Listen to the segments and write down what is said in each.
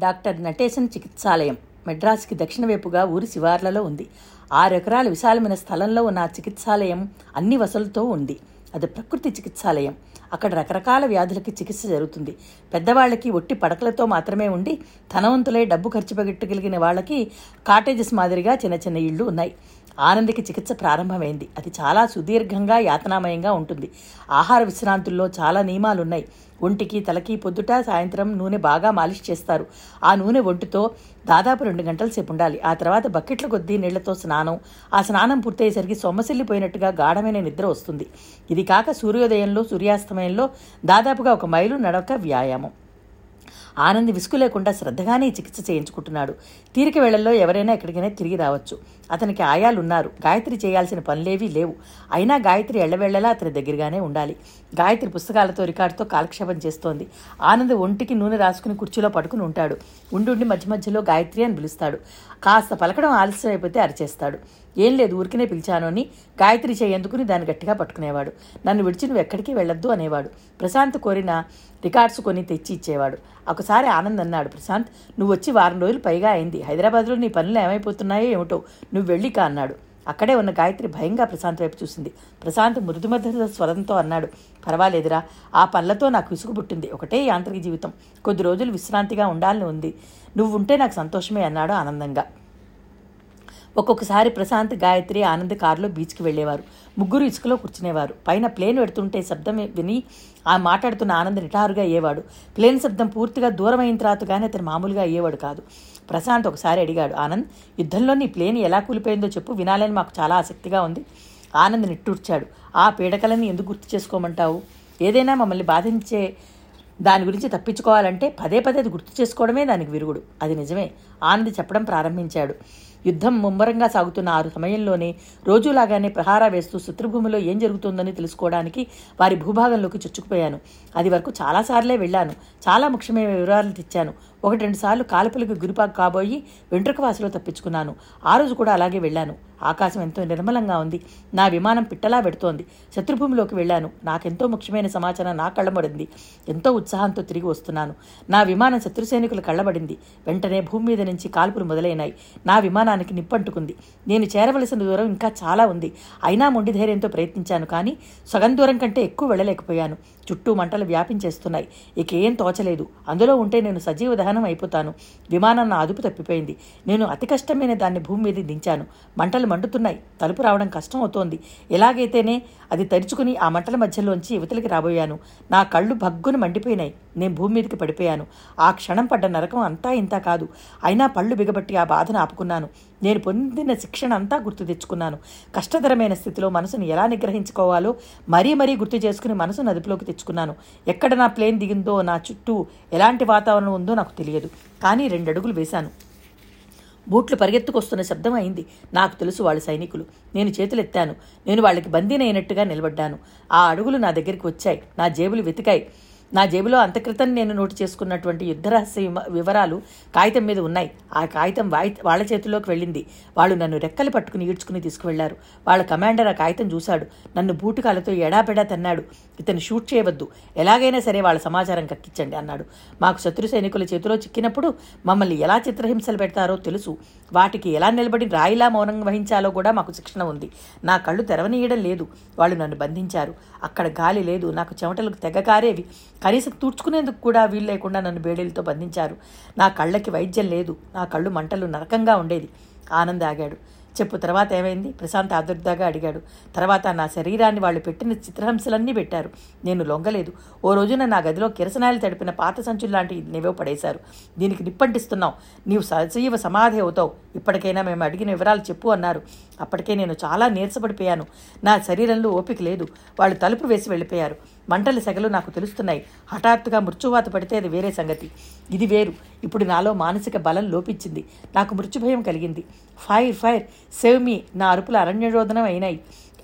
Doctor Natesan చికిత్సాలయం. మెడ్రాస్కి దక్షిణ వైపుగా ఊరి శివార్లలో ఉంది. ఆరు ఎకరాల విశాలమైన స్థలంలో ఉన్న ఆ చికిత్సాలయం అన్ని వసతులతో ఉంది. అది ప్రకృతి చికిత్సాలయం. అక్కడ రకరకాల వ్యాధులకి చికిత్స జరుగుతుంది. పెద్దవాళ్ళకి ఒట్టి పడకలతో మాత్రమే ఉండి ధనవంతులై డబ్బు ఖర్చు పెట్టగలిగిన వాళ్ళకి కాటేజెస్ మాదిరిగా చిన్న చిన్న ఇళ్ళు ఉన్నాయి. ఆనందికి చికిత్స ప్రారంభమైంది. అది చాలా సుదీర్ఘంగా యాతనామయంగా ఉంటుంది. ఆహార విశ్రాంతుల్లో చాలా నియమాలున్నాయి. ఒంటికి తలకి పొద్దుట సాయంత్రం నూనె బాగా మాలిష్ చేస్తారు. ఆ నూనె ఒంటితో దాదాపు రెండు గంటల సేపు ఉండాలి. ఆ తర్వాత బకెట్ల కొద్దీ నీళ్ళతో స్నానం. ఆ స్నానం పూర్తయ్యేసరికి సొమ్మసిల్లిపోయినట్టుగా గాఢమైన నిద్ర వస్తుంది. ఇది కాక సూర్యోదయంలో సూర్యాస్తమయంలో దాదాపుగా ఒక మైలు నడక వ్యాయామం. ఆనంద్ విసుగు లేకుండా శ్రద్ధగానే చికిత్స చేయించుకుంటున్నాడు. తీరిక వేళల్లో ఎవరైనా ఎక్కడికైనా తిరిగి రావచ్చు. అతనికి ఆయాలు ఉన్నారు గాయత్రి చేయాల్సిన పనులేవీ లేవు. అయినా గాయత్రి ఎళ్ళవేళ్ళలా అతని దగ్గరగానే ఉండాలి. గాయత్రి పుస్తకాలతో రికార్డుతో కాలక్షేపం చేస్తోంది. ఆనంద్ ఒంటికి నూనె రాసుకుని కుర్చీలో పడుకుని ఉంటాడు. ఉండి మధ్య మధ్యలో గాయత్రి అని పిలుస్తాడు. కాస్త పలకడం ఆలస్యం అయిపోతే అరిచేస్తాడు. ఏం లేదు ఊరికినే పిలిచాను అని గాయత్రి చేయందుకుని దాన్ని గట్టిగా పట్టుకునేవాడు. నన్ను విడిచి నువ్వు ఎక్కడికి వెళ్ళొద్దు అనేవాడు. ప్రశాంత్ కోరిన రికార్డ్స్ కొని తెచ్చి ఇచ్చేవాడు. ఒకసారి ఆనంద్ అన్నాడు ప్రశాంత్ నువ్వు వచ్చి వారం రోజులు పైగా అయింది. హైదరాబాద్లో నీ పనులు ఏమైపోతున్నాయో ఏమిటో? నువ్వు వెళ్ళిక అన్నాడు. అక్కడే ఉన్న గాయత్రి భయంగా ప్రశాంత్ వైపు చూసింది. ప్రశాంత్ మృదుమధుర స్వరంతో అన్నాడు పర్వాలేదురా ఆ పనులతో నాకు విసుగు పుట్టింది. ఒకటే యాంత్రిక జీవితం. కొద్ది రోజులు విశ్రాంతిగా ఉండాలని ఉంది. నువ్వు ఉంటే నాకు సంతోషమే అన్నాడు ఆనందంగా. ఒక్కొక్కసారి ప్రశాంత్ గాయత్రి ఆనంద్ కారులో బీచ్కి వెళ్ళేవారు. ముగ్గురు ఇసుకలో కూర్చునేవారు. పైన ప్లేన్ పెడుతుంటే శబ్దం విని ఆ మాట్లాడుతున్న ఆనంద్ నిటారుగా అయ్యేవాడు. ప్లేన్ శబ్దం పూర్తిగా దూరమైన తర్వాతగానే తర్వాత కానీ అతను మామూలుగా అయ్యేవాడు కాదు. ప్రశాంత్ ఒకసారి అడిగాడు ఆనంద్ యుద్ధంలో నీ ప్లేన్ ఎలా కూలిపోయిందో చెప్పు వినాలని మాకు చాలా ఆసక్తిగా ఉంది. ఆనంద్ నిట్టూర్చాడు ఆ పీడకలని ఎందుకు గుర్తు చేసుకోమంటావు? ఏదైనా మమ్మల్ని బాధించే దాని గురించి తప్పించుకోవాలంటే పదే పదే అది గుర్తు చేసుకోవడమే దానికి విరుగుడు. అది నిజమే ఆనంద్ చెప్పడం ప్రారంభించాడు. యుద్ధం ముమ్మరంగా సాగుతున్న ఆరు సమయంలోనే రోజులాగానే ప్రహారా వేస్తూ శత్రుభూమిలో ఏం జరుగుతుందని తెలుసుకోవడానికి వారి భూభాగంలోకి చొచ్చుకుపోయాను. అది వరకు చాలాసార్లే వెళ్ళాను. చాలా ముఖ్యమైన వివరాలు తెచ్చాను. ఒకటి రెండు సార్లు కాల్పులకు గురిపాకు కాబోయి వెంట్రుకవాసిలో తప్పించుకున్నాను. ఆ రోజు కూడా అలాగే వెళ్ళాను. ఆకాశం ఎంతో నిర్మలంగా ఉంది. నా విమానం పిట్టలా పెడుతోంది. శత్రుభూమిలోకి వెళ్ళాను. నాకెంతో ముఖ్యమైన సమాచారం నా కళ్ళబడింది ఎంతో ఉత్సాహంతో తిరిగి వస్తున్నాను. నా విమానం శత్రు సైనికులు కళ్ళబడింది వెంటనే భూమి మీద నుంచి కాల్పులు మొదలైనాయి. నా విమానానికి నిప్పంటుకుంది. నేను చేరవలసిన దూరం ఇంకా చాలా ఉంది. అయినా మొండి ధైర్యంతో ప్రయత్నించాను కానీ సగం దూరం కంటే ఎక్కువ వెళ్ళలేకపోయాను. చుట్టూ మంటలు వ్యాపించేస్తున్నాయి. ఇక ఏం తోచలేదు. అందులో ఉంటే నేను సజీవ దహనం అయిపోతాను. విమానం నా అదుపు తప్పిపోయింది. నేను అతి కష్టమైన దాన్ని భూమి మీద దించాను. మంటలు మండుతున్నాయి. తలుపు రావడం కష్టం అవుతోంది. ఎలాగైతేనే అది తెరుచుకుని ఆ మంటల మధ్యలోంచి యువతలకి రాబోయాను. నా కళ్ళు భగ్గును మండిపోయినాయి. నేను భూమి మీదకి పడిపోయాను. ఆ క్షణం పడ్డ నరకం అంతా ఇంత కాదు. అయినా పళ్ళు బిగబట్టి ఆ బాధను ఆపుకున్నాను. నేను పొందిన శిక్షణ అంతా గుర్తు తెచ్చుకున్నాను. కష్టతరమైన స్థితిలో మనసును ఎలా నిగ్రహించుకోవాలో మరీ మరీ గుర్తు చేసుకుని మనసును అదుపులోకి తెచ్చుకున్నాను. ఎక్కడ నా ప్లేన్ దిగిందో నా చుట్టూ ఎలాంటి వాతావరణం ఉందో నాకు తెలియదు. కానీ రెండు అడుగులు వేశాను. బూట్లు పరిగెత్తుకొస్తున్న శబ్దం అయింది. నాకు తెలుసు వాళ్ళ సైనికులు. నేను చేతులెత్తాను. నేను వాళ్ళకి బందీనైనట్టుగా నిలబడ్డాను. ఆ అడుగులు నా దగ్గరికి వచ్చాయి. నా జేబులు వెతికాయి. నా జేబులో అంతక్రితం నేను నోటు చేసుకున్నటువంటి యుద్ధరహస్య వివరాలు కాగితం మీద ఉన్నాయి. ఆ కాగితం వాయి వాళ్ళ చేతిలోకి వెళ్ళింది. వాళ్ళు నన్ను రెక్కలు పట్టుకుని ఈడ్చుకుని తీసుకువెళ్ళారు. వాళ్ళ కమాండర్ ఆ కాగితం చూశాడు. నన్ను బూటుకాలతో ఎడాపెడా తన్నాడు. ఇతను షూట్ చేయవద్దు. ఎలాగైనా సరే వాళ్ళ సమాచారం కక్కించండి అన్నాడు. మాకు శత్రు సైనికుల చేతిలో చిక్కినప్పుడు మమ్మల్ని ఎలా చిత్రహింసలు పెడతారో తెలుసు. వాటికి ఎలా నిలబడి రాయిలా మౌనం వహించాలో కూడా మాకు శిక్షణ ఉంది. నా కళ్ళు తెరవనీయడం లేదు. వాళ్ళు నన్ను బంధించారు. అక్కడ గాలి లేదు. నాకు చెమటలకు తెగ కారేవి. కనీసం తుడుచుకునేందుకు కూడా వీలు లేకుండా నన్ను బేడీలతో బంధించారు. నా కళ్ళకి వైద్యం లేదు. నా కళ్ళు మంటలు నరకంగా ఉండేది. ఆనంద్ ఆగాడు. చెప్పు తర్వాత ఏమైంది? ప్రశాంత్ ఆదుర్దాగా అడిగాడు. తర్వాత నా శరీరాన్ని వాళ్ళు పెట్టిన చిత్రహింసలన్నీ పెట్టారు. నేను లొంగలేదు. ఓ రోజున నా గదిలో కిరసనాయలు తడిపిన పాత సంచులు లాంటి నివో పడేశారు. దీనికి నిప్పంటిస్తున్నావు. నీవు సజీవ సమాధి అవుతావు. ఇప్పటికైనా మేము అడిగిన వివరాలు చెప్పు అన్నారు. అప్పటికే నేను చాలా నీరసపడిపోయాను. నా శరీరంలో ఓపిక లేదు. వాళ్ళు తలుపు వేసి వెళ్ళిపోయారు. మంటల సెగలు నాకు తెలుస్తున్నాయి. హఠాత్తుగా మృత్యువాత పడితే అది వేరే సంగతి. ఇది వేరు. ఇప్పుడు నాలో మానసిక బలం లోపించింది. నాకు మృత్యుభయం కలిగింది. Fire fire save me. నా అరుపుల అరణ్యరోధనం అయినాయి.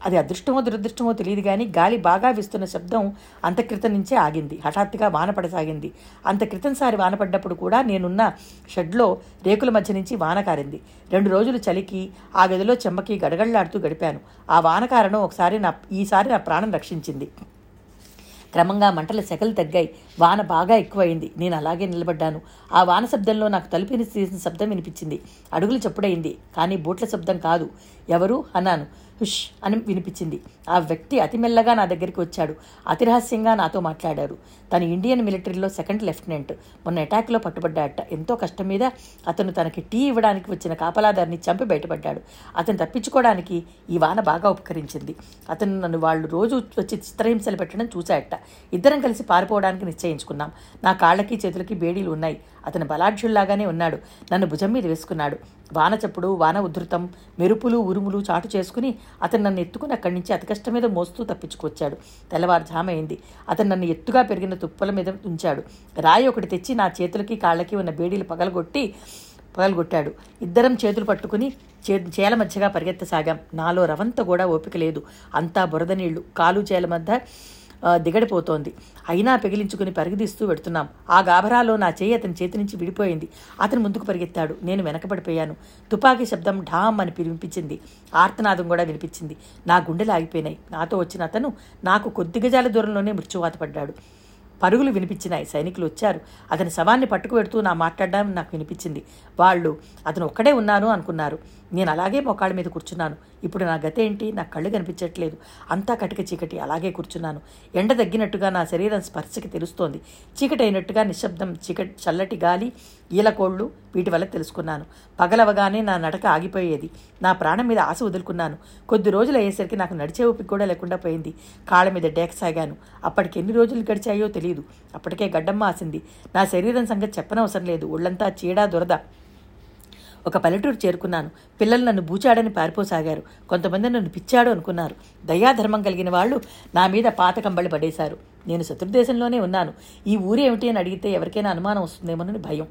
అది అదృష్టమో దురదృష్టమో తెలియదు కానీ గాలి బాగా వీస్తున్న శబ్దం అంత క్రితం నుంచే ఆగింది. హఠాత్తుగా వానపడసాగింది అంత క్రితంసారి వాన పడ్డప్పుడు కూడా నేనున్న షెడ్లో రేకుల మధ్య నుంచి వాన కారింది. రెండు రోజులు చలికి ఆ గదిలో చెమ్మకి గడగడలాడుతూ గడిపాను. ఆ వాన కారణం ఒకసారి నా ఈసారి నా ప్రాణం రక్షించింది. క్రమంగా మంటల సెగలు తగ్గాయి. వాన బాగా ఎక్కువైంది నేను అలాగే నిలబడ్డాను. ఆ వాన శబ్దంలో నాకు తలుపుని తీసిన శబ్దం వినిపించింది. అడుగులు చప్పుడైంది కానీ బూట్ల శబ్దం కాదు. ఎవరు? అన్నాను. హుష్ అని వినిపించింది. ఆ వ్యక్తి అతి మెల్లగా నా దగ్గరికి వచ్చాడు. అతి రహస్యంగా నాతో మాట్లాడారు. తను ఇండియన్ మిలిటరీలో సెకండ్ లెఫ్టినెంట్. మొన్న అటాక్లో పట్టుబడ్డాట ఎంతో కష్టం మీద అతను తనకి టీ ఇవ్వడానికి వచ్చిన కాపలాదారిని చంపి బయటపడ్డాడు. అతను తప్పించుకోవడానికి ఈ వాన బాగా ఉపకరించింది. అతను నన్ను వాళ్ళు రోజు వచ్చి చిత్రహింసలు పెట్టడం చూశాడట. ఇద్దరం కలిసి పారిపోవడానికి నిశ్చయించుకున్నాం. నా కాళ్ళకి చేతులకి బేడీలు ఉన్నాయి. అతను బలాఢ్యుల్లాగానే ఉన్నాడు. నన్ను భుజం మీద వేసుకున్నాడు. వాన చప్పుడు వాన ఉధృతం మెరుపులు ఉరుములు చాటు చేసుకుని అతను నన్ను ఎత్తుకుని అక్కడి నుంచి అతి కష్టం మీద మోస్తూ తప్పించుకొచ్చాడు. తెల్లవారుజామైంది. అతను నన్ను ఎత్తుగా పెరిగిన తుప్పల మీద ఉంచాడు. రాయి ఒకటి తెచ్చి నా చేతులకి కాళ్ళకి ఉన్న బేడీలు పగలగొట్టి పగలగొట్టాడు. ఇద్దరం చేతులు పట్టుకుని చే చేల మధ్యగా పరిగెత్తసాగాం. నాలో రవంత కూడా ఓపిక లేదు. అంతా బురద నీళ్ళు కాలు చేల మధ్య దిగడిపోతోంది. అయినా పెగిలించుకుని పరిగదీస్తూ పెడుతున్నాం ఆ గాభరాలో నా చేయి అతని చేతి నుంచి విడిపోయింది. అతను ముందుకు పరిగెత్తాడు. నేను వెనకబడిపోయాను. తుపాకీ శబ్దం ఢామ్ అని వినిపించింది ఆర్తనాదం కూడా వినిపించింది. నా గుండెలు ఆగిపోయినాయి. నాతో వచ్చిన అతను నాకు కొద్ది గజాల దూరంలోనే మృత్యువాత పడ్డాడు. పరుగులు వినిపించినాయి. సైనికులు వచ్చారు. అతని శవాన్ని పట్టుకు పెడుతూ నా మాట్లాడడం నాకు వినిపించింది. వాళ్ళు అతను ఒక్కడే ఉన్నాను అనుకున్నారు. నేను అలాగే మొకాళ్ళ మీద కూర్చున్నాను. ఇప్పుడు నా గత ఏంటి? నా కళ్ళు కనిపించట్లేదు. అంతా కటిక చీకటి. అలాగే కూర్చున్నాను. ఎండ తగ్గినట్టుగా నా శరీరం స్పర్శకి తెలుస్తోంది. చీకటి అయినట్టుగా నిశ్శబ్దం చీకటి చల్లటి గాలి ఈలకోళ్ళు వీటి వల్ల తెలుసుకున్నాను. పగలవగానే నా నడక ఆగిపోయేది. నా ప్రాణం మీద ఆశ వదులుకున్నాను. కొద్ది రోజులు అయ్యేసరికి నాకు నడిచే ఓపిక కూడా లేకుండా పోయింది. కాళ్ళ మీద డేక సాగాను. అప్పటికి ఎన్ని రోజులు గడిచాయో తెలియదు అప్పటికే గడ్డమ్మ మాసింది నా శరీరం సంగతి చెప్పనవసరం లేదు. ఒళ్ళంతా చీడా దురద ఒక పల్లెటూరు చేరుకున్నాను. పిల్లలు నన్ను బూచాడని పారిపోసాగారు. కొంతమంది నన్ను పిచ్చాడు అనుకున్నారు. దయాధర్మం కలిగిన వాళ్ళు నా మీద పాత కంబళి పడేశారు. నేను శత్రుదేశంలోనే ఉన్నాను. ఈ ఊరేమిటి అని అడిగితే ఎవరికైనా అనుమానం వస్తుందేమోనని భయం.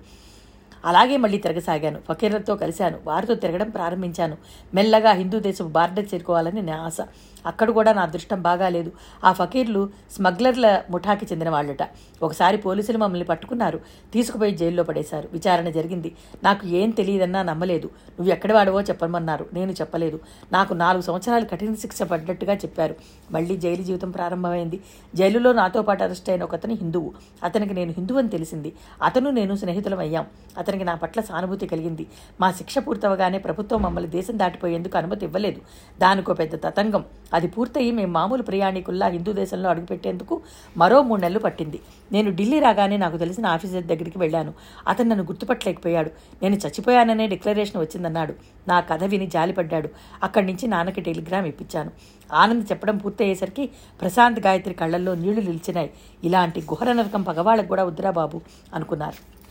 అలాగే మళ్ళీ తిరగసాగాను. ఫకీర్లతో కలిశాను. వారితో తిరగడం ప్రారంభించాను. మెల్లగా హిందూ దేశపు బార్డర్ చేరుకోవాలని నా ఆశ. అక్కడ కూడా నా అదృష్టం బాగాలేదు. ఆ ఫకీర్లు స్మగ్లర్ల ముఠాకి చెందిన వాళ్ళట ఒకసారి పోలీసులు మమ్మల్ని పట్టుకున్నారు. తీసుకుపోయి జైల్లో పడేశారు. విచారణ జరిగింది. నాకు ఏం తెలియదన్నా నమ్మలేదు. నువ్వు ఎక్కడ వాడవో చెప్పమన్నారు. నేను చెప్పలేదు. నాకు నాలుగు సంవత్సరాలు కఠిన శిక్ష పడ్డట్టుగా చెప్పారు. మళ్ళీ జైలు జీవితం ప్రారంభమైంది. జైలులో నాతో పాటు అరెస్ట్ అయిన ఒకతను హిందువు. అతనికి నేను హిందువు అని తెలిసింది. అతను నేను స్నేహితులం అయ్యాం. అతనికి నా పట్ల సానుభూతి కలిగింది. మా శిక్ష పూర్తవగానే ప్రభుత్వం మమ్మల్ని దేశం దాటిపోయేందుకు అనుమతి ఇవ్వలేదు. దానికో పెద్ద తతంగం. అది పూర్తయి మేము మామూలు ప్రయాణికుల్లా హిందూ దేశంలో అడుగుపెట్టేందుకు మరో మూడు నెలలు పట్టింది. నేను ఢిల్లీ రాగానే నాకు తెలిసిన ఆఫీసర్ దగ్గరికి వెళ్ళాను. అతను నన్ను గుర్తుపట్టలేకపోయాడు. నేను చచ్చిపోయాననే డిక్లరేషన్ వచ్చిందన్నాడు. నా కథ విని జాలిపడ్డాడు. అక్కడి నుంచి నాన్నకి టెలిగ్రామ్ ఇప్పించాను. ఆనంద్ చెప్పడం పూర్తయ్యేసరికి ప్రశాంత్ గాయత్రి కళ్ళల్లో నీళ్ళు నిలిచినాయి. ఇలాంటి గుహర నరకం పగవాళ్ళకు కూడా వద్దురా బాబు అనుకున్నారు.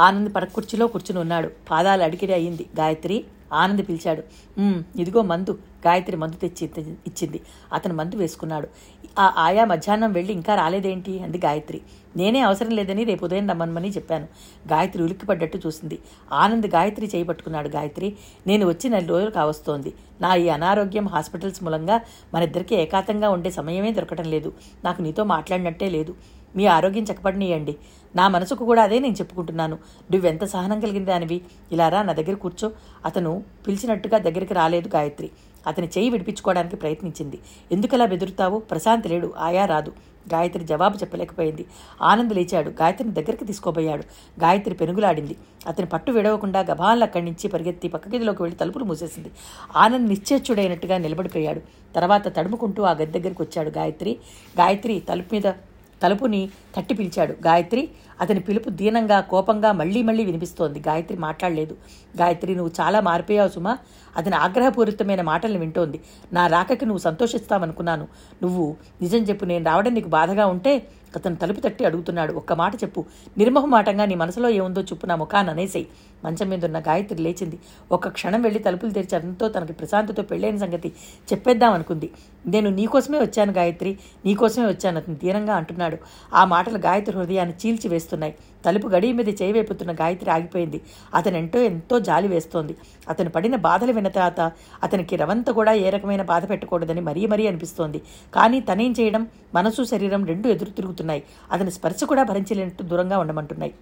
ఆనంద్ పడకుర్చీలో కూర్చుని ఉన్నాడు. పాదాలు అడిగిరి అయింది. గాయత్రి ఆనంద్ పిలిచాడు. ఇదిగో మందు. గాయత్రి మందు తెచ్చి ఇచ్చింది. అతను మందు వేసుకున్నాడు. ఆ ఆయా మధ్యాహ్నం వెళ్ళి ఇంకా రాలేదేంటి? అంది గాయత్రి. నేనే అవసరం లేదని రేపు ఉదయం రమ్మనమని చెప్పాను. గాయత్రి ఉలిక్కిపడ్డట్టు చూసింది. ఆనంద్ గాయత్రి చేయబట్టుకున్నాడు గాయత్రి. నేను వచ్చి నెల రోజులు కావస్తోంది. నా ఈ అనారోగ్యం హాస్పిటల్స్ మూలంగా మన ఇద్దరికి ఏకాంతంగా ఉండే సమయమే దొరకటం లేదు. నాకు నీతో మాట్లాడినట్టే లేదు. మీ ఆరోగ్యం చక్కబడినీయండి. నా మనసుకు కూడా అదే నేను చెప్పుకుంటున్నాను. నువ్వెంత సహనం కలిగిన దానివి? ఇలా రా నా దగ్గర కూర్చో. అతను పిలిచినట్టుగా దగ్గరికి రాలేదు గాయత్రి. అతని చేయి విడిపించుకోవడానికి ప్రయత్నించింది. ఎందుకలా బెదురుతావు? ప్రశాంత్ లేడు. ఆయా రాదు. గాయత్రి జవాబు చెప్పలేకపోయింది. ఆనంద్ లేచాడు. గాయత్రిని దగ్గరికి తీసుకోబోయాడు. గాయత్రి పెనుగులాడింది. అతని పట్టు విడవకుండా గభాన్లు అక్కడి నుంచి పరిగెత్తి పక్క గదిలోకి వెళ్ళి తలుపులు మూసేసింది. ఆనంద్ నిశ్చేచ్చుడైనట్టుగా నిలబడిపోయాడు. తర్వాత తడుముకుంటూ ఆ గది దగ్గరికి వచ్చాడు గాయత్రి. గాయత్రి తలుపు మీద తలుపుని తట్టి పిలిచాడు. గాయత్రి అతని పిలుపు దీనంగా కోపంగా మళ్ళీ మళ్ళీ వినిపిస్తోంది. గాయత్రి మాట్లాడలేదు. గాయత్రి నువ్వు చాలా మారిపోయావు సుమా. అతని ఆగ్రహపూరితమైన మాటల్ని వింటోంది. నా రాకకి నువ్వు సంతోషిస్తావనుకున్నాను నువ్వు నిజం చెప్పు నేను రావడం నీకు బాధగా ఉంటే అతను తలుపు తట్టి అడుగుతున్నాడు ఒక్క మాట చెప్పు. నిర్మోహమాటంగా నీ మనసులో ఏముందో చెప్పు నా ముఖాన్ని అనేసేయి. మంచం మీద ఉన్న గాయత్రి లేచింది. ఒక్క క్షణం వెళ్ళి తలుపులు తెరిచి అతనితో తనకి ప్రశాంతతో పెళ్ళైన సంగతి చెప్పేద్దాం అనుకుంది నేను నీకోసమే వచ్చాను గాయత్రి నీకోసమే వచ్చాను అతను తీరంగా అంటున్నాడు. ఆ మాటలు గాయత్రి హృదయాన్ని చీల్చి వేస్తున్నాయి తలుపు గడియ మీద చేయవేపుతున్న గాయత్రి ఆగిపోయింది. అతను ఎంతో ఎంతో జాలి వేస్తోంది. అతను పడిన బాధలు విన్న తర్వాత అతనికి రవంత కూడా ఏ రకమైన బాధ పెట్టకూడదని మరీ మరీ అనిపిస్తోంది. కానీ తనేం చేయడం? మనసు శరీరం రెండు ఎదురు తిరుగుతున్నాయి. అతని స్పర్శ కూడా భరించలేనట్టు దూరంగా ఉండమంటున్నాయి.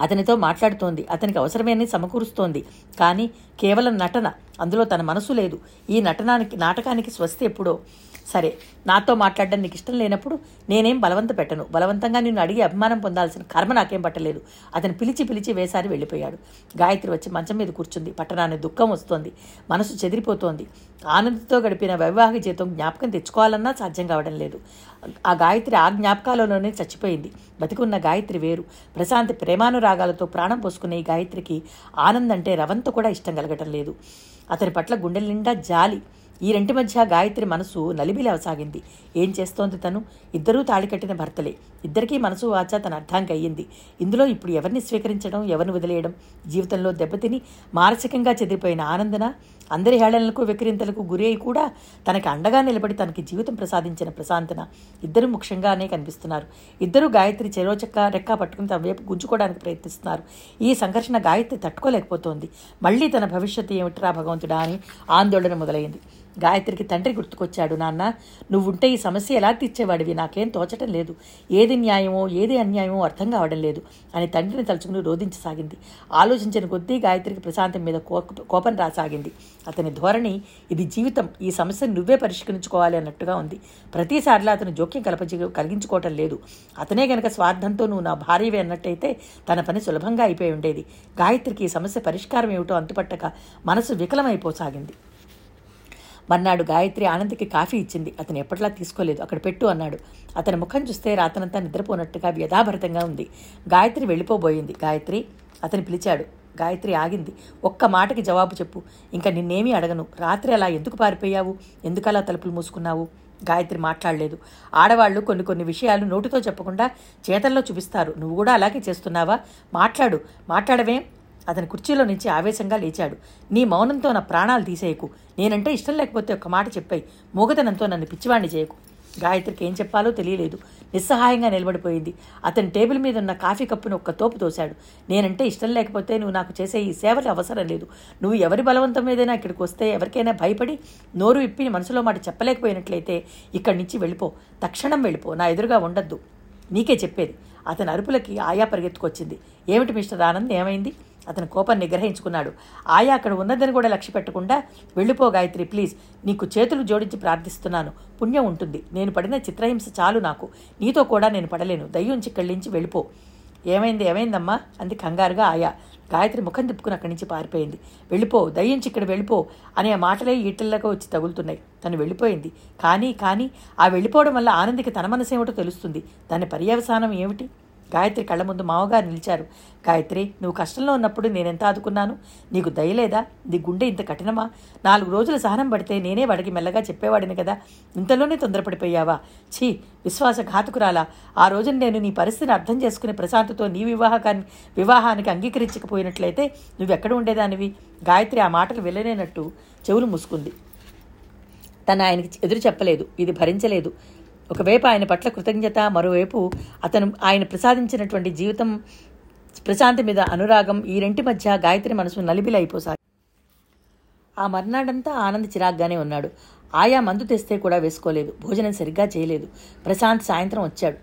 అతనితో మాట్లాడుతోంది. అతనికి అవసరమేనని సమకూరుస్తోంది. కానీ కేవలం నటన. అందులో తన మనసు లేదు. ఈ నటనానికి నాటకానికి స్వస్తి ఎప్పుడో? సరే నాతో మాట్లాడడం నీకు ఇష్టం లేనప్పుడు నేనేం బలవంత పెట్టను. బలవంతంగా నిన్ను అడిగి అభిమానం పొందాల్సిన కర్మ నాకేం పట్టలేదు. అతను పిలిచి పిలిచి వేసారి వెళ్ళిపోయాడు. గాయత్రి వచ్చి మంచం మీద కూర్చుంది. పట్టణాన్ని దుఃఖం వస్తోంది. మనసు చెదిరిపోతోంది. ఆనందంతో గడిపిన వైవాహిక జీవితం జ్ఞాపకం తెచ్చుకోవాలన్నా సాధ్యం కావడం లేదు. ఆ గాయత్రి ఆ జ్ఞాపకాలలోనే చచ్చిపోయింది. బతికున్న గాయత్రి వేరు. ప్రశాంతి ప్రేమానురాగాలతో ప్రాణం పోసుకునే ఈ గాయత్రికి ఆనందంటే రవంత కూడా ఇష్టం కలగటం లేదు. అతని పట్ల గుండెల నిండా జాలి. ఈ రెంటి మధ్య గాయత్రి మనసు నలిబిలవసాగింది ఏం చేస్తోంది తను? ఇద్దరూ తాళి కట్టిన భర్తలే. ఇద్దరికీ మనసు వాచ తన అర్థానికి అయ్యింది. ఇందులో ఇప్పుడు ఎవరిని స్వీకరించడం ఎవరిని వదిలేయడం? జీవితంలో దెబ్బతిని మానసికంగా చెదిరిపోయిన ఆనందన? అందరి హేళనలకు విక్రింతలకు గురి అయి కూడా తనకి అండగా నిలబడి తనకి జీవితం ప్రసాదించిన ప్రశాంతన ఇద్దరు ముఖ్యంగానే కనిపిస్తున్నారు. ఇద్దరు గాయత్రి చెరోచక్క రెక్క పట్టుకుని తమ వైపు గుంజుకోవడానికి ప్రయత్నిస్తున్నారు. ఈ సంఘర్షణ గాయత్రి తట్టుకోలేకపోతోంది. మళ్ళీ తన భవిష్యత్తు ఏమిట్రా భగవంతుడా అని ఆందోళన మొదలైంది. గాయత్రికి తండ్రి గుర్తుకొచ్చాడు నాన్న నువ్వుంటే ఈ సమస్య ఎలా తీర్చేవాడివి? నాకేం తోచటం లేదు. ఏది న్యాయమో ఏది అన్యాయమో అర్థం కావడం లేదు అని తండ్రిని తలుచుకుని రోధించసాగింది. ఆలోచించిన కొద్దీ గాయత్రికి ప్రశాంతం మీద కో- కోపం రాసాగింది. అతని ధోరణి ఇది జీవితం ఈ సమస్యను నువ్వే పరిష్కరించుకోవాలి అన్నట్టుగా ఉంది. ప్రతిసారిలా అతను జోక్యం కలప కలిగించుకోవటం లేదు. అతనే గనక స్వార్థంతో నువ్వు నా భార్యవే అన్నట్టయితే తన పని సులభంగా అయిపోయి ఉండేది. గాయత్రికి ఈ సమస్య పరిష్కారం ఏమిటో అంతుపట్టక మనసు వికలమైపోసాగింది. మర్నాడు గాయత్రి ఆనంద్కి కాఫీ ఇచ్చింది. అతను ఎప్పట్లా తీసుకోలేదు. అక్కడ పెట్టు అన్నాడు. అతని ముఖం చూస్తే రాతనంతా నిద్రపోనట్టుగా వ్యధాభరితంగా ఉంది. గాయత్రి వెళ్ళిపోబోయింది. గాయత్రి అతను పిలిచాడు. గాయత్రి ఆగింది. ఒక్క మాటకి జవాబు చెప్పు. ఇంకా నిన్నేమీ అడగను. రాత్రి అలా ఎందుకు పారిపోయావు? ఎందుకలా తలుపులు మూసుకున్నావు? గాయత్రి మాట్లాడలేదు. ఆడవాళ్ళు కొన్ని కొన్ని విషయాలు నోటితో చెప్పకుండా చేతల్లో చూపిస్తారు. నువ్వు కూడా అలాగే చేస్తున్నావా? మాట్లాడు. మాట్లాడవేం. అతని కుర్చీలో నుంచి ఆవేశంగా లేచాడు. నీ మౌనంతో నా ప్రాణాలు తీసేయకు. నేనంటే ఇష్టం లేకపోతే ఒక్క మాట చెప్పాయి. మూగతనంతో నన్ను పిచ్చివాణ్ణి చేయకు. గాయత్రికి ఏం చెప్పాలో తెలియలేదు. నిస్సహాయంగా నిలబడిపోయింది. అతని టేబుల్ మీద ఉన్న కాఫీ కప్పును ఒక్క తోపు తోశాడు. నేనంటే ఇష్టం లేకపోతే నువ్వు నాకు చేసే ఈ సేవలు అవసరం లేదు. నువ్వు ఎవరి బలవంతం మీదైనా ఇక్కడికి వస్తే ఎవరికైనా భయపడి నోరు విప్పి మనసులో మాట చెప్పలేకపోయినట్లయితే ఇక్కడి నుంచి వెళ్ళిపో. తక్షణం వెళ్ళిపో. నా ఎదురుగా ఉండద్దు. నీకే చెప్పేది. అతని అరుపులకి ఆయా పరిగెత్తుకొచ్చింది. ఏమిటి మిస్టర్ ఆనంద్? ఏమైంది? అతని కోపాన్ని నిగ్రహించుకున్నాడు. ఆయా అక్కడ ఉన్నదని కూడా లక్ష్య పెట్టకుండా వెళ్ళిపో గాయత్రి ప్లీజ్. నీకు చేతులు జోడించి ప్రార్థిస్తున్నాను. పుణ్యం ఉంటుంది. నేను పడిన చిత్రహింస చాలు నాకు. నీతో కూడా నేను పడలేను. దయ్యుంచి కళ్ళించి వెళ్ళిపో. ఏమైంది? ఏమైందమ్మా? అంది కంగారుగా ఆయా. గాయత్రి ముఖం తిప్పుకుని అక్కడి నుంచి పారిపోయింది. వెళ్ళిపో. దయ్యుంచి ఇక్కడ వెళ్ళిపో అనే మాటలే ఈటల్లాగా వచ్చి తగులుతున్నాయి. తను వెళ్ళిపోయింది. కానీ కానీ ఆ వెళ్ళిపోవడం వల్ల ఆనందికి తన మనసు తెలుస్తుంది. దాని పర్యవసానం ఏమిటి? గాయత్రి కళ్ళ ముందు మామగారు నిలిచారు. గాయత్రి నువ్వు కష్టంలో ఉన్నప్పుడు నేనెంత ఆదుకున్నాను? నీకు దయలేదా నీ గుండె ఇంత కఠినమా? నాలుగు రోజులు సహనం పడితే నేనే వాడికి మెల్లగా చెప్పేవాడిని కదా. ఇంతలోనే తొందరపడిపోయావా? ఛీ విశ్వాసఘాతుకురాలా. ఆ రోజున నేను నీ పరిస్థితిని అర్థం చేసుకునే ప్రశాంతతో నీ వివాహకాన్ని వివాహానికి అంగీకరించకపోయినట్లయితే నువ్వెక్కడ ఉండేదానివి? గాయత్రి ఆ మాటలు వెళ్ళలేనట్టు చెవులు మూసుకుంది. తను ఆయనకి ఎదురు చెప్పలేదు. ఇది భరించలేదు. ఒకవైపు ఆయన పట్ల కృతజ్ఞత మరోవైపు అతను ఆయన ప్రసాదించినటువంటి జీవితం ప్రశాంతి మీద అనురాగం ఈ రెంటి మధ్య గాయత్రి మనసు నలిబిలైపోసాగి ఆ మర్నాడంతా ఆనంద్ చిరాగ్గానే ఉన్నాడు. ఆయా మందు తెస్తే కూడా వేసుకోలేదు. భోజనం సరిగ్గా చేయలేదు. ప్రశాంత్ సాయంత్రం వచ్చాడు.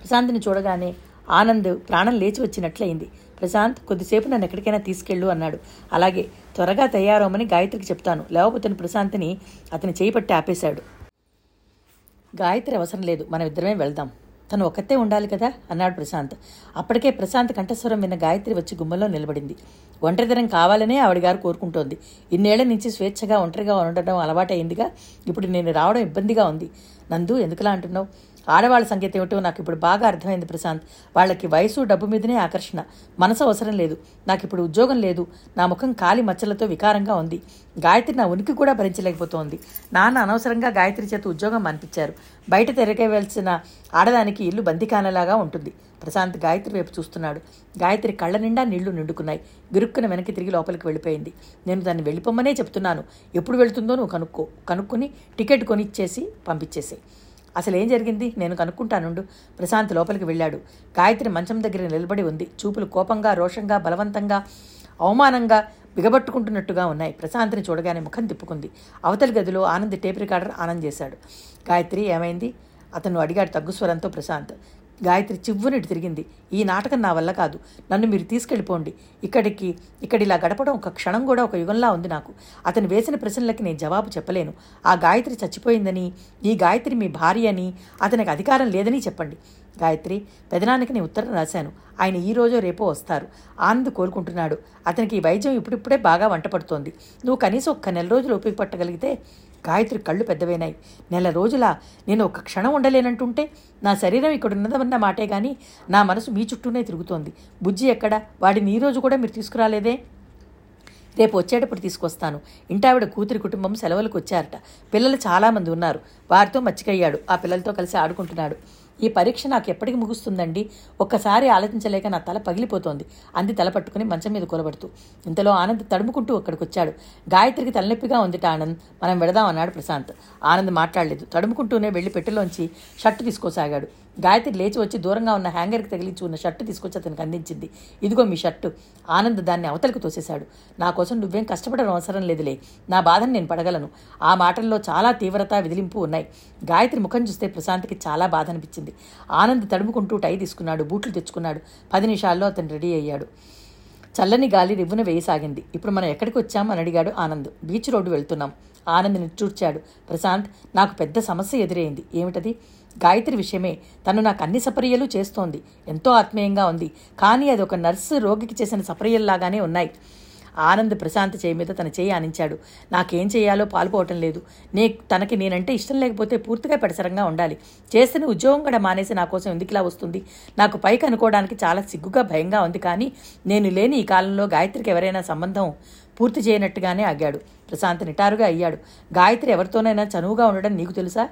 ప్రశాంత్ని చూడగానే ఆనంద్ ప్రాణం లేచి వచ్చినట్లయింది. ప్రశాంత్ కొద్దిసేపు నన్ను ఎక్కడికైనా తీసుకెళ్ళు అన్నాడు. అలాగే త్వరగా తయారవమని గాయత్రికి చెప్తాను. లేకపోతే ప్రశాంత్ని అతని చేయి పట్టి ఆపేశాడు. గాయత్రి అవసరం లేదు. మనం ఇద్దరమే వెళ్దాం. తను ఒక్కతే ఉండాలి కదా? అన్నాడు ప్రశాంత్. అప్పటికే ప్రశాంత్ కంఠస్వరం విన్న గాయత్రి వచ్చి గుమ్మలో నిలబడింది. ఒంటరితనం కావాలనే ఆవిడ గారు కోరుకుంటోంది. ఇన్నేళ్ళ నుంచి స్వేచ్ఛగా ఒంటరిగా ఉండడం అలవాటైందిగా ఇప్పుడు నేను రావడం ఇబ్బందిగా ఉంది. నందు ఎందుకులా అంటున్నావు? ఆడవాళ్ళ సంగతి ఏమిటో నాకు ఇప్పుడు బాగా అర్థమైంది ప్రశాంత్. వాళ్ళకి వయసు డబ్బు మీదనే ఆకర్షణ. మనసు అవసరం లేదు. నాకు ఇప్పుడు ఉద్యోగం లేదు. నా ముఖం కాలి మచ్చలతో వికారంగా ఉంది. గాయత్రి నా ఉనికి కూడా భరించలేకపోతోంది. నాన్న అనవసరంగా గాయత్రి చేత ఉద్యోగం అనిపించారు. బయట తిరగవలసిన ఆడదానికి ఇల్లు బందికానలాగా ఉంటుంది. ప్రశాంత్ గాయత్రి వైపు చూస్తున్నాడు. గాయత్రి కళ్ళ నిండా నీళ్ళు నిండుకున్నాయి. గిరుక్కున వెనక్కి తిరిగి లోపలికి వెళ్ళిపోయింది. నేను దాన్ని వెళ్ళిపోమ్మనే చెప్తున్నాను. ఎప్పుడు వెళ్తుందో నువ్వు కనుక్కో కనుక్కొని టికెట్ కొనిచ్చేసి పంపించేసేయి. అసలు ఏం జరిగింది? నేను కనుక్కుంటానుండు. ప్రశాంత్ లోపలికి వెళ్ళాడు. గాయత్రి మంచం దగ్గర నిలబడి ఉంది. చూపులు కోపంగా రోషంగా బలవంతంగా అవమానంగా బిగబట్టుకుంటున్నట్టుగా ఉన్నాయి. ప్రశాంత్ని చూడగానే ముఖం తిప్పుకుంది. అవతలి గదిలో ఆనంద్ టేప్ రికార్డర్ ఆనంద్ చేశాడు. గాయత్రి ఏమైంది? అతను అడిగాడు తగ్గుస్వరంతో ప్రశాంత్. గాయత్రి చివ్వునిటి తిరిగింది. ఈ నాటకం నా వల్ల కాదు. నన్ను మీరు తీసుకెళ్ళిపోండి. ఇక్కడికి ఇక్కడ ఇలా గడపడం ఒక క్షణం కూడా ఒక యుగంలా ఉంది నాకు. అతను వేసిన ప్రశ్నలకి నేను జవాబు చెప్పలేను. ఆ గాయత్రి చచ్చిపోయిందని ఈ గాయత్రి మీ భార్య అని అతనికి అధికారం లేదని చెప్పండి. గాయత్రి పెదనాన్నకి నేను ఉత్తరం రాశాను. ఆయన ఈ రోజో రేపో వస్తారు. ఆనంద్ కోరుకుంటున్నాడు. అతనికి ఈ వైద్యం ఇప్పుడిప్పుడే బాగా వంట పడుతోంది. నువ్వు కనీసం ఒక్క నెల రోజులు ఉపయోగపట్టగలిగితే గాయత్రి కళ్ళు పెద్దవైనాయి. నెల రోజుల నేను ఒక క్షణం ఉండలేనంటుంటే నా శరీరం ఇక్కడ ఉన్నదన్న మాటే కానీ నా మనసు మీ చుట్టూనే తిరుగుతోంది. బుజ్జి ఎక్కడ? వాడిని ఈ రోజు కూడా మీరు తీసుకురాలేదే? రేపు వచ్చేటప్పుడు తీసుకొస్తాను. ఇంటావిడ కూతురి కుటుంబం సెలవులకు వచ్చారట. పిల్లలు చాలామంది ఉన్నారు. వారితో మచ్చికయ్యాడు. ఆ పిల్లలతో కలిసి ఆడుకుంటున్నాడు. ఈ పరీక్ష నాకు ఎప్పటికి ముగుస్తుందండి? ఒక్కసారి ఆలోచించలేక నా తల పగిలిపోతోంది. అంది తల పట్టుకుని మంచం మీద కూలబడుతూ. ఇంతలో ఆనంద్ తడుముకుంటూ అక్కడికి వచ్చాడు గాయత్రికి తలనొప్పిగా ఉందిట ఆనంద్. మనం వెడదాం అన్నాడు ప్రశాంత్. ఆనంద్ మాట్లాడలేదు. తడుముకుంటూనే వెళ్ళి పెట్టెలోంచి షర్టు తీసుకోసాగాడు. గాయత్రి లేచి వచ్చి దూరంగా ఉన్న హ్యాంగర్కి తగిలించి ఉన్న షర్టు తీసుకొచ్చి అతనికి అందించింది. ఇదిగో మీ షర్టు. ఆనంద్ దాన్ని అవతలకు తోసేశాడు. నా కోసం నువ్వేం కష్టపడడం అవసరం లేదులే. నా బాధను నేను పడగలను. ఆ మాటల్లో చాలా తీవ్రత విదిలింపు ఉన్నాయి. గాయత్రి ముఖం చూస్తే ప్రశాంత్కి చాలా బాధ అనిపించింది. ఆనంద్ తడుముకుంటూ టై తీసుకున్నాడు. బూట్లు తెచ్చుకున్నాడు. పది నిమిషాల్లో అతను రెడీ అయ్యాడు. చల్లని గాలి రివ్వున వేయసాగింది. ఇప్పుడు మనం ఎక్కడికి వచ్చామని అని అడిగాడు ఆనంద్. బీచ్ రోడ్డు వెళ్తున్నాం. ఆనంద్ నిట్టూర్చాడు ప్రశాంత్ నాకు పెద్ద సమస్య ఎదురైంది. ఏమిటది? గాయత్రి విషయమే. తను నాకు అన్ని సపర్యలు చేస్తోంది. ఎంతో ఆత్మీయంగా ఉంది. కానీ అది ఒక నర్సు రోగికి చేసిన సపర్యల్లాగానే ఉన్నాయి. ఆనంద్ ప్రశాంత్ చేయి మీద తన చేయి ఆనించాడు. నాకేం చేయాలో పాల్పోవటం లేదు. నే తనకి నేనంటే ఇష్టం లేకపోతే పూర్తిగా పెడసరంగా ఉండాలి. చేస్తున్న ఉద్యోగం కూడా మానేసి నా కోసం ఎందుకులా వస్తుంది? నాకు పైకి అనుకోవడానికి చాలా సిగ్గుగా భయంగా ఉంది. కానీ నేను లేని ఈ కాలంలో గాయత్రికి ఎవరైనా సంబంధం పూర్తి చేయనట్టుగానే ఆగాడు. ప్రశాంత్ నిటారుగా అయ్యాడు. గాయత్రి ఎవరితోనైనా చనువుగా ఉండడం నీకు తెలుసా?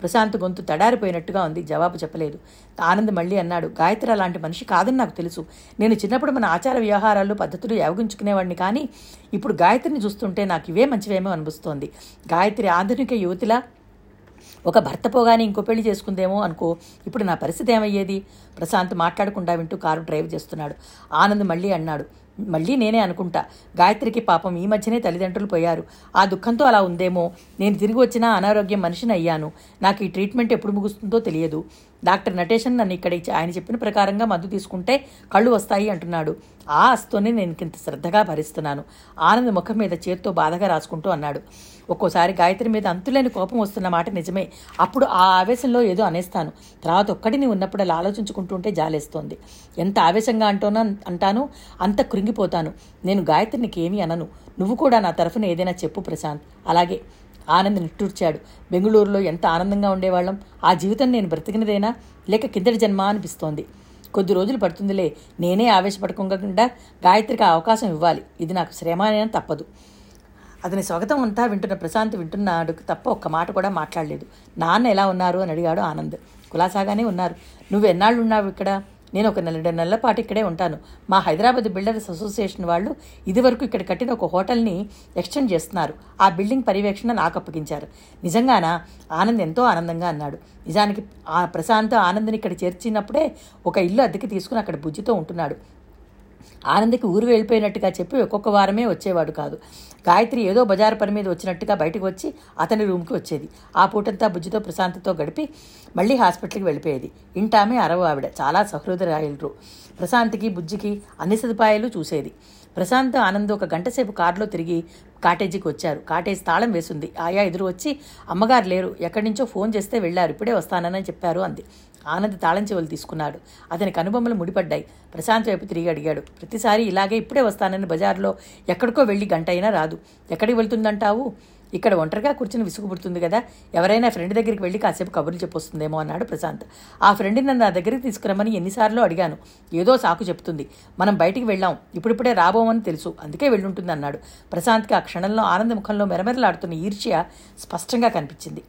ప్రశాంత్ గొంతు తడారిపోయినట్టుగా ఉంది. జవాబు చెప్పలేదు. ఆనంద్ మళ్ళీ అన్నాడు గాయత్రి అలాంటి మనిషి కాదని నాకు తెలుసు. నేను చిన్నప్పుడు మన ఆచార వ్యవహారాలు పద్ధతులు యావగించుకునేవాడిని కానీ ఇప్పుడు గాయత్రిని చూస్తుంటే నాకు ఇవే మంచివేమో అనిపిస్తోంది. గాయత్రి ఆధునిక యువతిలా ఒక భర్త పోగానే ఇంకో పెళ్ళి చేసుకుందేమో అనుకో ఇప్పుడు నా పరిస్థితి ఏమయ్యేది? ప్రశాంత్ మాట్లాడకుండా వింటూ కారు డ్రైవ్ చేస్తున్నాడు. ఆనంద్ మళ్ళీ అన్నాడు మళ్ళీ నేనే అనుకుంటా. గాయత్రికి పాపం ఈ మధ్యనే తల్లిదండ్రులు పోయారు. ఆ దుఃఖంతో అలా ఉందేమో. నేను తిరిగి వచ్చినా అనారోగ్యం మనిషిని అయ్యాను. నాకు ఈ ట్రీట్మెంట్ ఎప్పుడు ముగుస్తుందో తెలియదు. డాక్టర్ నటేషన్ నన్ను ఇక్కడ ఇచ్చి ఆయన చెప్పిన ప్రకారంగా మందు తీసుకుంటే కళ్ళు వస్తాయి అంటున్నాడు. ఆ ఆస్తోనే నేను ఇంత శ్రద్ధగా భరిస్తున్నాను. ఆనంద్ ముఖం మీద చేత్తో బాధగా రాసుకుంటూ అన్నాడు. ఒక్కోసారి గాయత్రి మీద అంతులేని కోపం వస్తున్న మాట నిజమే. అప్పుడు ఆ ఆవేశంలో ఏదో అనేస్తాను. తర్వాత ఒక్కడిని ఉన్నప్పుడు అలా ఆలోచించుకుంటుంటే జాలేస్తోంది. ఎంత ఆవేశంగా అంటోనో అంటాను? అంత కృంగిపోతాను. నేను గాయత్రికి ఏమీ అనను. నువ్వు కూడా నా తరఫున ఏదైనా చెప్పు ప్రశాంత్. అలాగే ఆనంద్ నిట్టూర్చాడు. బెంగళూరులో ఎంత ఆనందంగా ఉండేవాళ్ళం? ఆ జీవితం నేను బ్రతికినదేనా? లేక కిందటి జన్మ అనిపిస్తోంది. కొద్ది రోజులు పడుతుందిలే. నేనే ఆవేశపడకుండా గాయత్రికి ఆ అవకాశం ఇవ్వాలి. ఇది నాకు శ్రమ తప్పదు. అతని స్వాగతం అంతా వింటున్న ప్రశాంత్ వింటున్నాడు. తప్ప ఒక్క మాట కూడా మాట్లాడలేదు. నాన్న ఎలా ఉన్నారు? అని అడిగాడు ఆనంద్. కులాసాగానే ఉన్నారు. నువ్వు ఎన్నాళ్ళు ఉన్నావు ఇక్కడ? నేను ఒక నెల నెలల పాటు ఇక్కడే ఉంటాను. మా హైదరాబాద్ బిల్డర్స్ అసోసియేషన్ వాళ్ళు ఇదివరకు ఇక్కడ కట్టిన ఒక హోటల్ని ఎక్స్టెండ్ చేస్తున్నారు. ఆ బిల్డింగ్ పర్యవేక్షణ నాకు అప్పగించారు. నిజంగానా? ఆనంద్ ఎంతో ఆనందంగా అన్నాడు. నిజానికి ఆ ప్రశాంత్ ఆనంద్ని ఇక్కడ చేర్చినప్పుడే ఒక ఇల్లు అద్దెకి తీసుకుని అక్కడ బుజ్జితో ఉంటున్నాడు. ఆనంద్కి ఊరు వెళ్ళిపోయినట్టుగా చెప్పి ఒక్కొక్క వారమే వచ్చేవాడు కాదు. గాయత్రి ఏదో బజారు పని మీద వచ్చినట్టుగా బయటకు వచ్చి అతని రూమ్కి వచ్చేది. ఆ పూటంతా బుజ్జితో ప్రశాంతతో గడిపి మళ్ళీ హాస్పిటల్కి వెళ్ళిపోయేది. ఇంటామే అరవ ఆవిడ. చాలా సహృదరాయలు. ప్రశాంత్కి బుజ్జికి అన్ని సదుపాయాలు చూసేది. ప్రశాంత్ ఆనంద్ ఒక గంట సేపు కారులో తిరిగి కాటేజీకి వచ్చారు. కాటేజ్ తాళం వేసింది. ఆయా ఎదురు వచ్చి అమ్మగారు లేరు. ఎక్కడి నుంచో ఫోన్ చేస్తే వెళ్ళారు. ఇప్పుడే వస్తానని చెప్పారు అంది. ఆనంద్ తాళం చెవులు తీసుకున్నాడు. అతనికి కనుబొమ్మలు ముడిపడ్డాయి. ప్రశాంత్ వైపు తిరిగి అడిగాడు. ప్రతిసారి ఇలాగే ఇప్పుడే వస్తానని బజార్లో ఎక్కడికో వెళ్ళి గంట అయినా రాదు. ఎక్కడికి వెళ్తుందంటావు? ఇక్కడ ఒంటరిగా కూర్చుని విసుగు పుడుతుంది కదా. ఎవరైనా ఫ్రెండ్ దగ్గరికి వెళ్ళి కాసేపు కబుర్లు చెప్పొస్తుందేమో అన్నాడు ప్రశాంత్. ఆ ఫ్రెండ్ని నన్ను నా దగ్గరికి తీసుకురమ్మని ఎన్నిసార్లు అడిగాను. ఏదో సాకు చెప్తుంది. మనం బయటికి వెళ్ళాం. ఇప్పుడిప్పుడే రాబోమని తెలుసు. అందుకే వెళ్ళుంటుంది అన్నాడు ప్రశాంత్కి ఆ క్షణంలో ఆనంద ముఖంలో మెరమెరలాడుతున్న ఈర్ష్య స్పష్టంగా కనిపించింది.